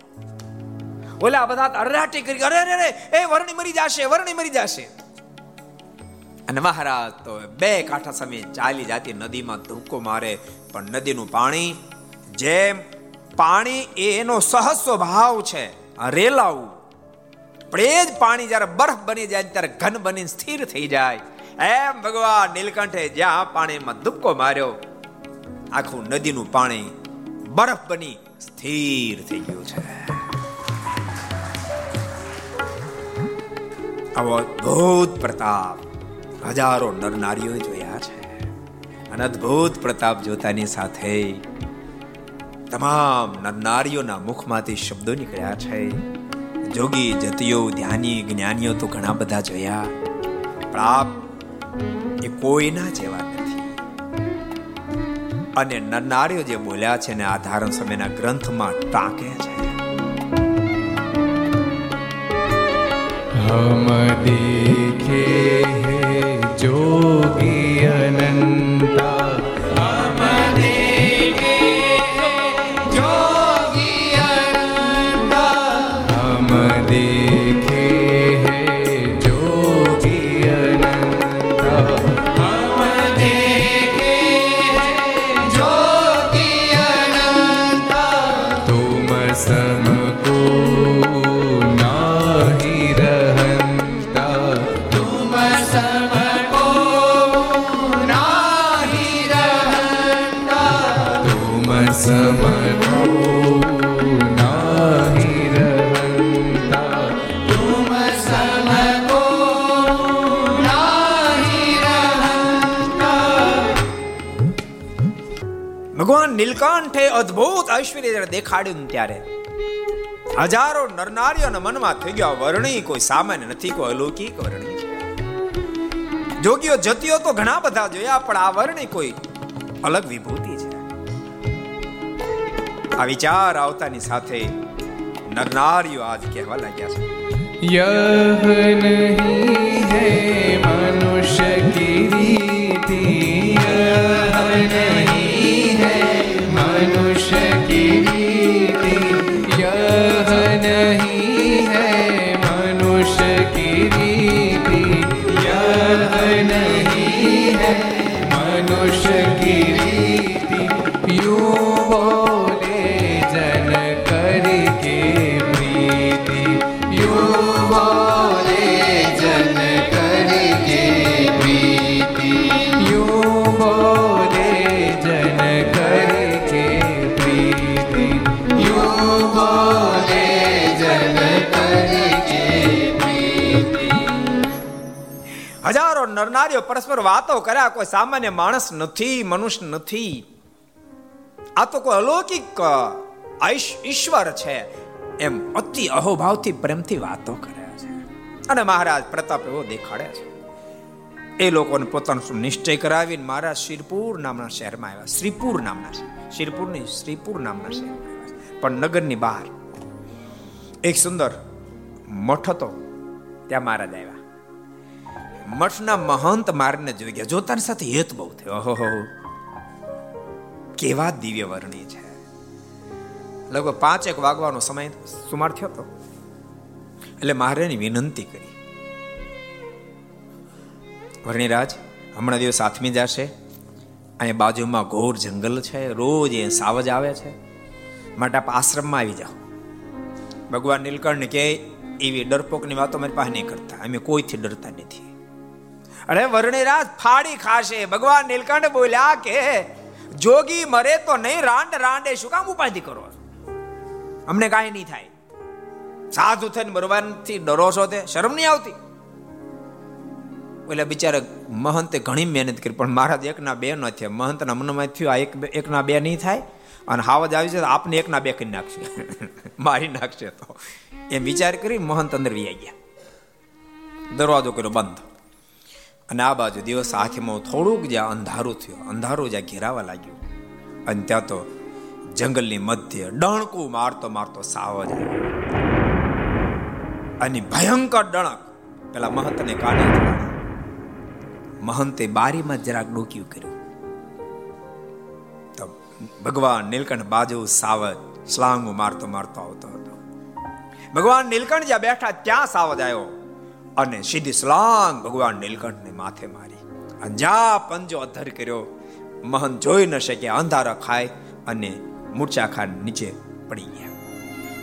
ઓલા બધા અરરાટી કરી. અરે અરે એ વરણી મરી જશે, વરણી મરી જશે. અને મહારાજ તો બે કાંઠા સામે ચાલી જાતી નદીમાં ધૂકો મારે, પણ નદીનું પાણી, જેમ પાણી એનો સહજ સ્વભાવ છે, રેલાવું. પણ એ જ પાણી જ્યારે બરફ બની જાય ત્યારે ઘન બની સ્થિર થઈ જાય. એમ ભગવાન નીલકંઠે જ્યાં પાણીમાં ધુક્કો માર્યો, આખું નદીનું પાણી બરફ બની સ્થિર થઈ ગયું છે. આવો અદભુત પ્રતાપ. હજારો નર નારીઓ જોયા છે. અને અદભુત પ્રતાપ જોતાની સાથે તમામ નરનારીઓના મુખમાંથી શબ્દો નીકળ્યા છે. જોગી, જતીઓ, ધ્યાની, જ્ઞાનીઓ તો ઘણા બધા જોયા. પણ આપ એ કોઈના જેવા નથી. અને નરનારીઓ જે બોલ્યા છે ને આ ધારણ સમયના ગ્રંથમાં ટાંકે છે. हम देखे हैं जोगी अनंता हम देखे जोगी अनंता हम देखे हैं जोगी अनंता हम देखे जोगी अनंता तुम समको નીલકંઠે અદ્ભુત ઐશ્વર્ય દેખાડ્યું ત્યારે હજારો નરનારીઓના મનમાં થઈ ગયો વર્ણી. કોઈ સામાન્ય નથી, કોઈ અલૌકિક વર્ણી. જોગીઓ જતીઓ તો ઘણા બધા જોયા, પણ આ વર્ણી કોઈ અલગ વિભૂતિ છે. આ વિચાર આવતાની સાથે નરનારીઓ આજ કહેવા લાગ્યા છે. યહ નહીં હૈ મનુષ્ય કી રીતિ યહ નહીં નરનારીઓ પરસ્પર વાતો કર્યા કોઈ સામાન્ય માણસ નથી, મનુષ્ય નથી. આ તો કોઈ અલૌકિક ઈશ્વર છે. એમ અતિ અહોભાવથી પ્રેમથી વાતો કરે છે. અને મહારાજ પ્રતાપ એવો દેખાડે છે. એ લોકોને પોતાનો નિશ્ચય કરાવીને મહારાજ શ્રીપુર નામના શહેરમાં આવ્યા. શ્રીપુર નામના છે. શ્રીપુરની શ્રીપુર નામના શહેરમાં પણ નગરની બહાર એક સુંદર મઠ હતો. ત્યાં મહારાજ આવ્યા. મઠના મહંત મારને જોઈ ગયા. જોતાની સાથે હેત બહુ થયો. ઓહો કેવા દિવ્ય વર્ણી છે. લગભગ પાંચ એક વાગવાનો સમય સુમાર થયો તો. એટલે મહારાજની વિનંતી કરી. વર્ણિરાજ, હમણાં દિવસ આથમી જશે. અહીંયા બાજુમાં ઘોર જંગલ છે. રોજ એ સાવજ આવે છે. માટે આપ આશ્રમમાં આવી જાઓ. ભગવાન નીલકંઠ કે એવી ડરપોકની વાતો મારી પાસે નહીં કરતા. અમે કોઈથી ડરતા નથી. અરે વર્ણિરાજ, ફાડી ખાશે. ભગવાન નીલકંઠ બોલ્યા કે, જોગી મરે તો નહીં, રાંડ રાંડે શું કામ ઉપાધિ કરો અમને કાંઈ નહીં થાય. સાધુ થઈને મરવાથી ડરો છો તે? શરમ નહીં આવતી? એટલે બિચારા મહંતે ઘણી મહેનત કરી, પણ મહારાજ એકના બે ન થયા. મહંતના મનમાં થયું, આ એક એકના બે નહીં થાય, અને હાવજ આવી છે આપને એકના બે કરી નાખશે. મારી નાખશે તો. એમ વિચાર કરી મહંત અંદર વી ગયા. દરવાજો કર્યો બંધ. અને આ બાજુ દિવસ આંખમાં થોડુંક જ્યાં અંધારું થયું, અંધારું જ્યાં ઘેરાવા લાગ્યું, અને ત્યાં તો જંગલની મધ્ય ડણકું મારતો મારતો સાવજ અને ભયંકર ડણક પેલા મહંતને કાઢે મહંતે બારીમાં જરાક ડોક્યું કર્યું. તો ભગવાન નીલકંઠ બાજુ સાવજ સ્લાંગો મારતો મારતો આવતો હતો. ભગવાન નીલકંઠ જ્યાં બેઠા ત્યાં સાવજ આવ્યો. અને સીધી સ્લાંગ ભગવાન નીલકંઠને માથે મારી. અંજા પંજો અધર કર્યો મહન જોઈ ન શકે, અંધારા ખાય અને મૂર્છા ખાન નીચે પડી ગયા.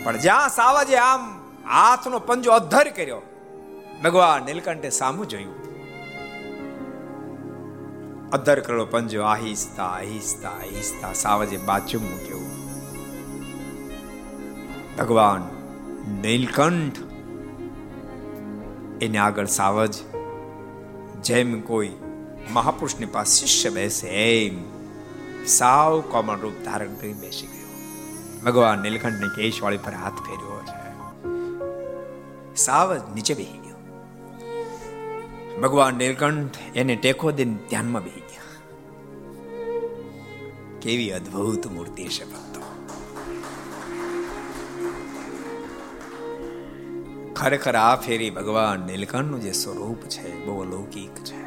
પણ જ્યાં સાવજે આમ હાથનો પંજો અધર કર્યો, ભગવાન નીલકંઠે સામું જોયું. અધર કરેલો પંજો આહિસ્તા આહિસ્તા આહિસ્તા સાવજે બાજુ મૂક્યો. ભગવાન નીલકંઠ એને આગળ સાવજ, જેમ કોઈ મહાપુરુષની પાસે શિષ્ય બેસે એમ સાવ કોમન રૂપ ધારણ કરી બેસી ગયો. ભગવાન નીલકંઠને કેશવાળી પર હાથ ફેર્યો છે. સાવજ નીચે બેસી ગયો. ભગવાન નીલકંઠ એને ટેકો દઈને ધ્યાનમાં બેસી ગયા. કેવી અદ્ભુત મૂર્તિ છે ભક્તો ખરેખર આ ફેરી ભગવાન નીલકંઠનું જે સ્વરૂપ છે, બહુ અલૌકિક છે.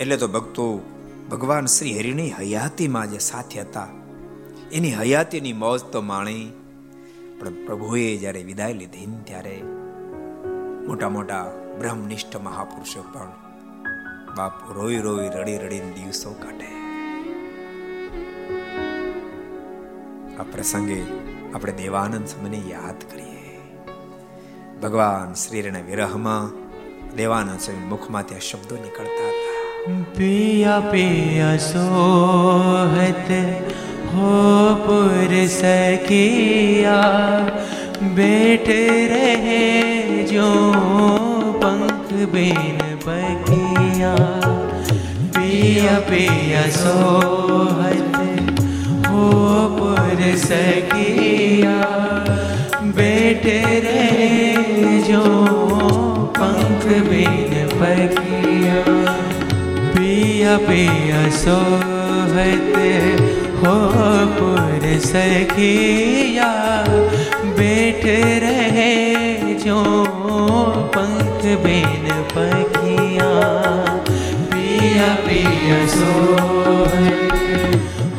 એટલે તો ભક્તો, ભગવાન શ્રી હરિની હયાતીમાં જે સાથે હતા, એની હયાતીની મોજ તો માણી, પણ પ્રભુએ જ્યારે વિદાય લીધી ત્યારે મોટા મોટા બ્રહ્મનિષ્ઠ મહાપુરુષો પણ બાપ રોઈ રોઈ રડી રડીને દિવસો કાઢે. આ પ્રસંગે આપણે દેવાનંદ સમયને યાદ કરીએ. ભગવાન શ્રીના વિરહમાં દેવાનંદ સ્વામી મુખમાં ત્યાં શબ્દો નીકળતા હતા. પિયા પિયા સોહત હો પુર સખિયા બેઠ રહે જો પંખ બેન પખિયા પિયા પિયા સોહત હો પુર સખિયા બેઠ રહે જો પંખ બિન પગિયા પિયા પિયા સોહતે हो पुर सखिया बैठ रहे जो पंख बेन पखिया पिया पिया सो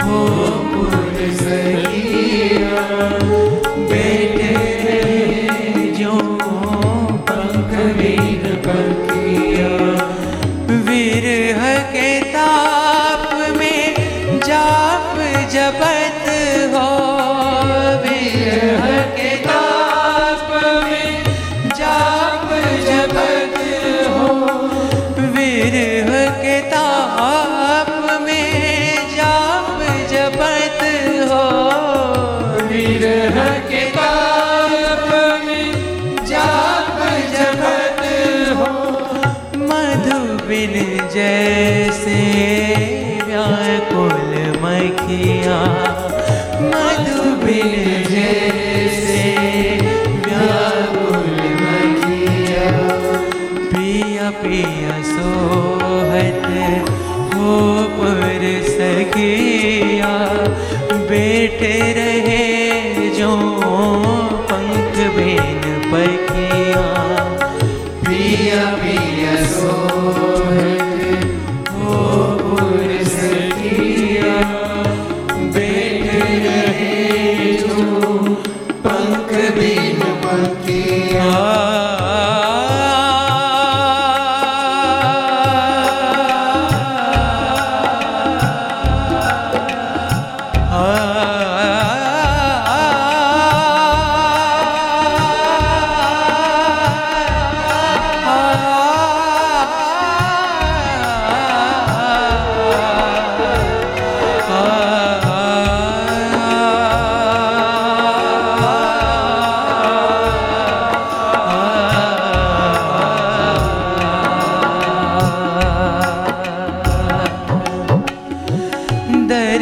हो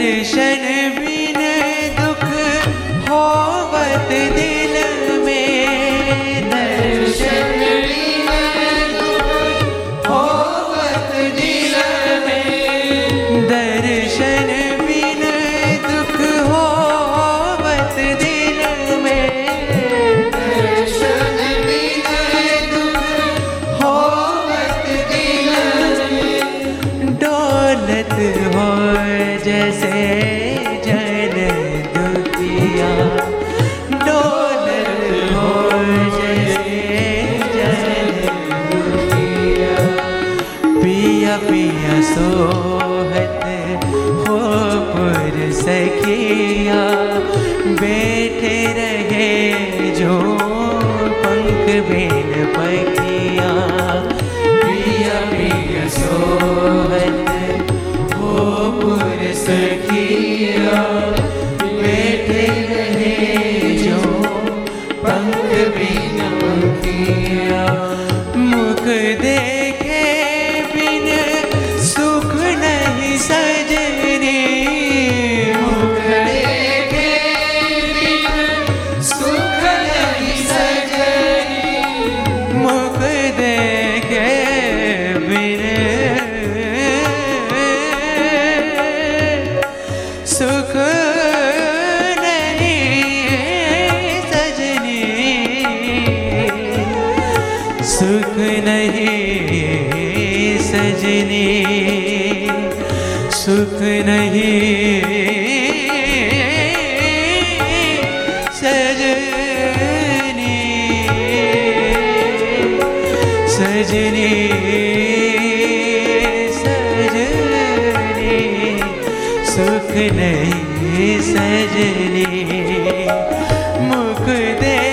perişan bir સુખ નહીં સજને મુખ દે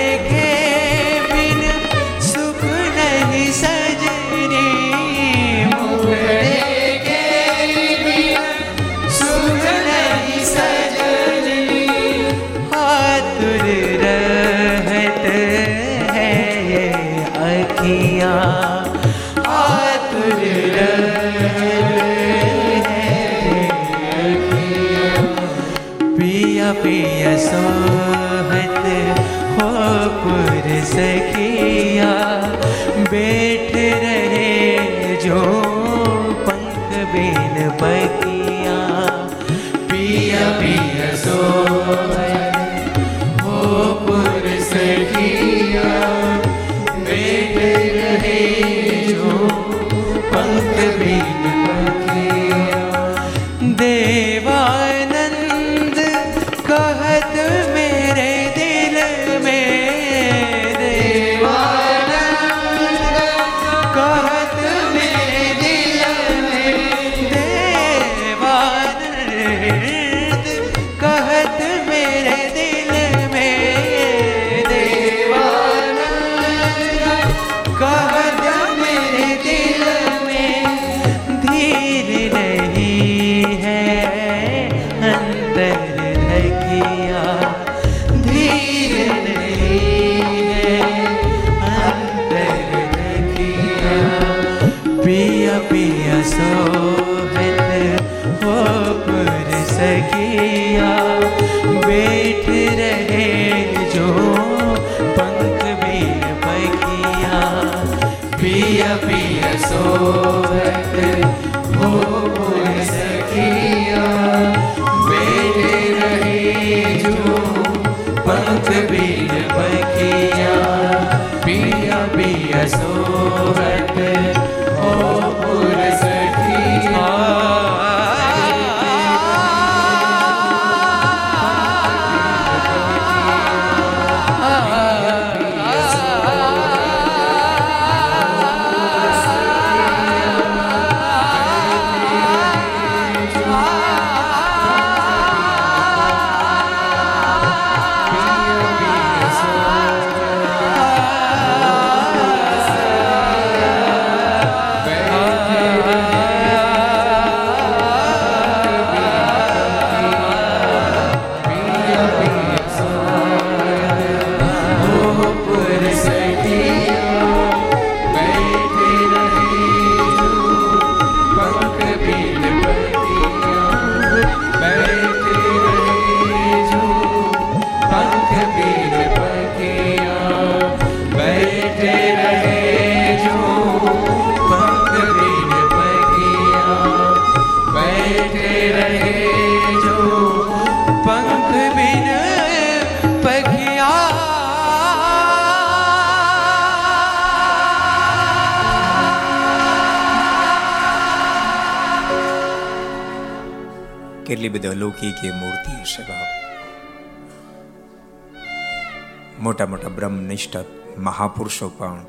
મોટા બ્રહ્મનિષ્ઠ મહાપુરુષો પણ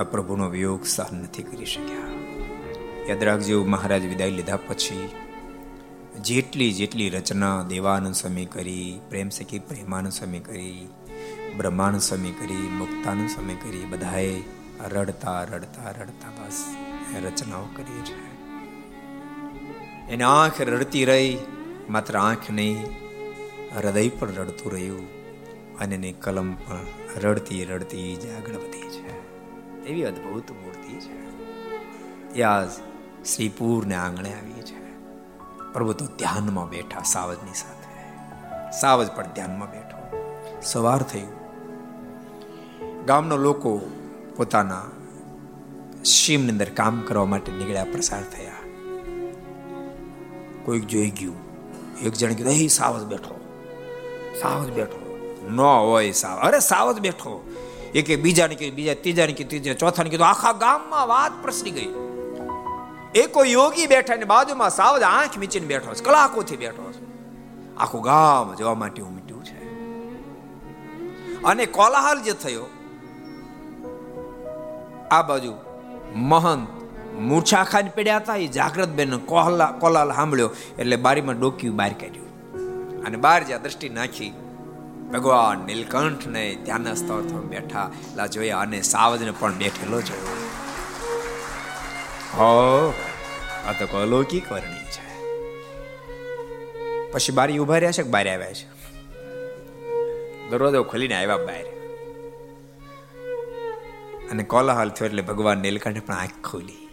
આ પ્રભુનો વિયોગ સહન નથી કરી શક્યા. યાદ રાખજો મહારાજ વિદાય લીધા પછી જેટલી જેટલી રચના દેવાનંદ સ્વામી કરી પ્રેમ સખી પ્રેમાનંદ સ્વામી કરી બ્રહ્માનંદ સ્વામી કરી મુક્તાનંદ સ્વામી કરી, બધાએ રડતા રડતા રડતા બસ એ રચનાઓ કરી છે. એની આંખ રડતી રહી, માત્ર આંખ નહીં, હૃદય પણ રડતું રહ્યું. અને એની કલમ પણ રડતી રડતી જ આગળ વધી છે. એવી અદ્ભુત મૂર્તિ છે. એ આજ શ્રીપુરને આંગણે આવી છે. પ્રભુ તો ધ્યાનમાં બેઠા સાવજની સાથે. સાવજ પણ ધ્યાનમાં બેઠો. સવાર થયું. ગામના લોકો પોતાના શીમની અંદર કામ કરવા માટે નીકળ્યા, પ્રસાર થયા. કોઈક જોઈ ગયું. એક જણ કીધું, અહીં સાવજ બેઠો. સાવજ બેઠો. ન હોય સાવ. અરે સાવજ બેઠો. એક બીજાને કીધું, બીજા ત્રીજાને કીધું, ત્રીજા ચોથાને કીધું, આખા ગામમાં વાત પ્રસરી ગઈ. એકો યોગી બેઠા ને બાજુમાં સાવજ આંખ મીચીને બેઠો છે, કલાકોથી બેઠો છે. આખું ગામ જોવા માટે ઉમટ્યું છે. અને કોલાહલ જે થયો, આ બાજુ મહંત મૂર્છા ખાઈને પડ્યા હતા, એ જાગ્રત બેન કોહલા કોલાલ સાંભળ્યો, એટલે બારીમાં ડોક્યું બહાર કાઢ્યું. અને બહાર જ્યાં દ્રષ્ટિ નાખી ભગવાન નીલકંઠ ને ધ્યાન સ્તર બેઠા લા જોયા અને સાવજને પણ બેઠેલો જોયો. હો, આ તો અલૌકિક વર્ણી છે. પછી બારી ઊભા રહ્યા છે કે બહાર આવ્યા છે? દરવાજો ખોલીને આવ્યા બહાર અને કોલાહલ થયો એટલે ભગવાન નીલકંઠે પણ આંખ ખોલી.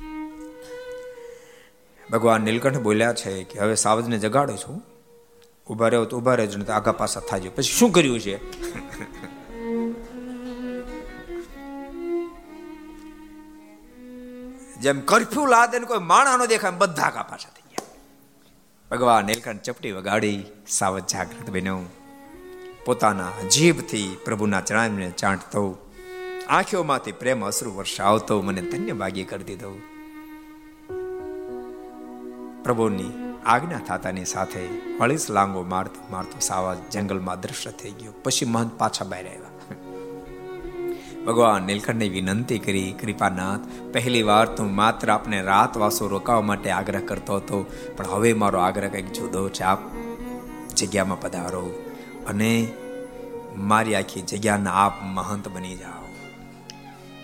ભગવાન નીલકંઠ બોલ્યા છે કે, હવે સાવજને જગાડું છું. ઊભા રહ્યો તો ઊભા રહેજો આગા પાછા થાજો. પછી શું કર્યું છે? જેમ કરફ્યુ લાદે કોઈ માણા નો દેખાય બધા આગા પાછા થઈ ગયા. ભગવાન નીલકંઠ ચપટી વગાડી, સાવધ જાગૃત બન્યો. પોતાના જીભથી પ્રભુના ચરણને ચાંટતો. આંખોમાંથી પ્રેમ અશ્રુ વર્ષાવતો મને ધન્ય ભાગ્ય કરી દીધો. પ્રભુની આજ્ઞા થતાની સાથે હળીસ લાંગો મારતો મારતો સાવા જંગલમાં દ્રશ્ય થઈ ગયો. પછી મહંત પાછા બહાર આવ્યા. ભગવાન નીલકંઠને વિનંતી કરી, કૃપાનાથ, પહેલી વાર તું માત્ર આપને રાત વાસો રોકાવા માટે આગ્રહ કરતો હતો, પણ હવે મારો આગ્રહ કંઈક જુદો છે. આપ જગ્યામાં પધારો અને મારી આખી જગ્યાના આપ મહંત બની જાઓ.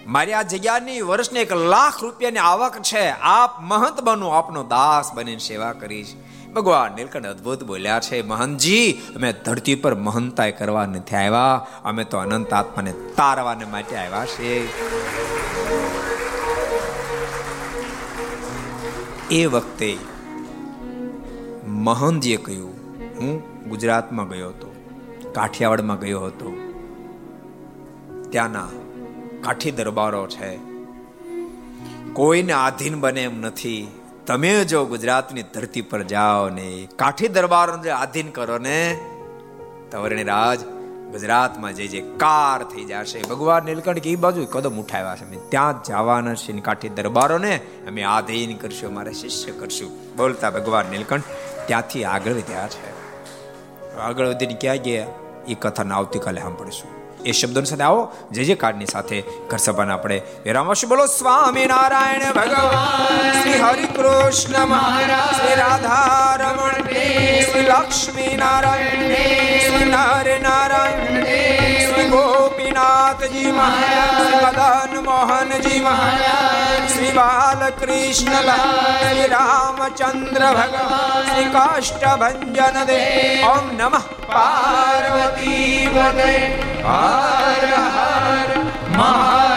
મારી આ જગ્યાની વર્ષને એક લાખ રૂપિયાની આવક છે. આપ મહંત બનો. આપનો દાસ બનીને સેવા કરીશ. ભગવાન નીલકંઠ અદ્ભુત બોલ્યા છે. મહંતજી, અમે ધરતી પર મહંતાય કરવા નથી આવ્યા. અમે તો અનંત આત્માને તારવાને માટે આવ્યા છે એ વખતે મહંતજીએ કહ્યું, હું ગુજરાતમાં ગયો હતો, કાઠિયાવાડમાં ગયો હતો. ત્યાંના કાઠી દરબારો છે. કોઈને આધીન બને એમ નથી. તમે જો ગુજરાતની ધરતી પર જાઓ ને કાઠી દરબારો જે આધીન કરો ને, તવરણી રાજ ગુજરાતમાં જે જે કાર થઈ જશે, ભગવાન નીલકંઠ કે એ બાજુ કદમ ઉઠાવ્યા છે. ત્યાં જવાના છે કાઠી દરબારો ને અમે આધીન કરશું, અમારે શિષ્ય કરશું. બોલતા ભગવાન નીલકંઠ ત્યાંથી આગળ વધ્યા છે. આગળ વધીને ક્યાં ગયા? એ કથાને આવતીકાલે સાંભળીશું. એ શબ્દોની સાથે આવો. જે જે કાર્ડની સાથે ઘર સભાના આપણે વિરામશ બોલો, સ્વામી નારાયણ ભગવાન, શ્રી હરિ કૃષ્ણ મહારાજ, શ્રી રાધા રમણ શ્રી લક્ષ્મી નારાયણ, શ્રી નર નારાયણ, શ્રી ગોપીનાથજી મહારાજ શ્રી મદન મોહનજી મહારાજ, શ્રી બાલકૃષ્ણ શ્રી રામચંદ્ર ભગવાન, શ્રી કાષ્ટભન દે. ઓમ નમઃ. પાર્વતી હર હર મહા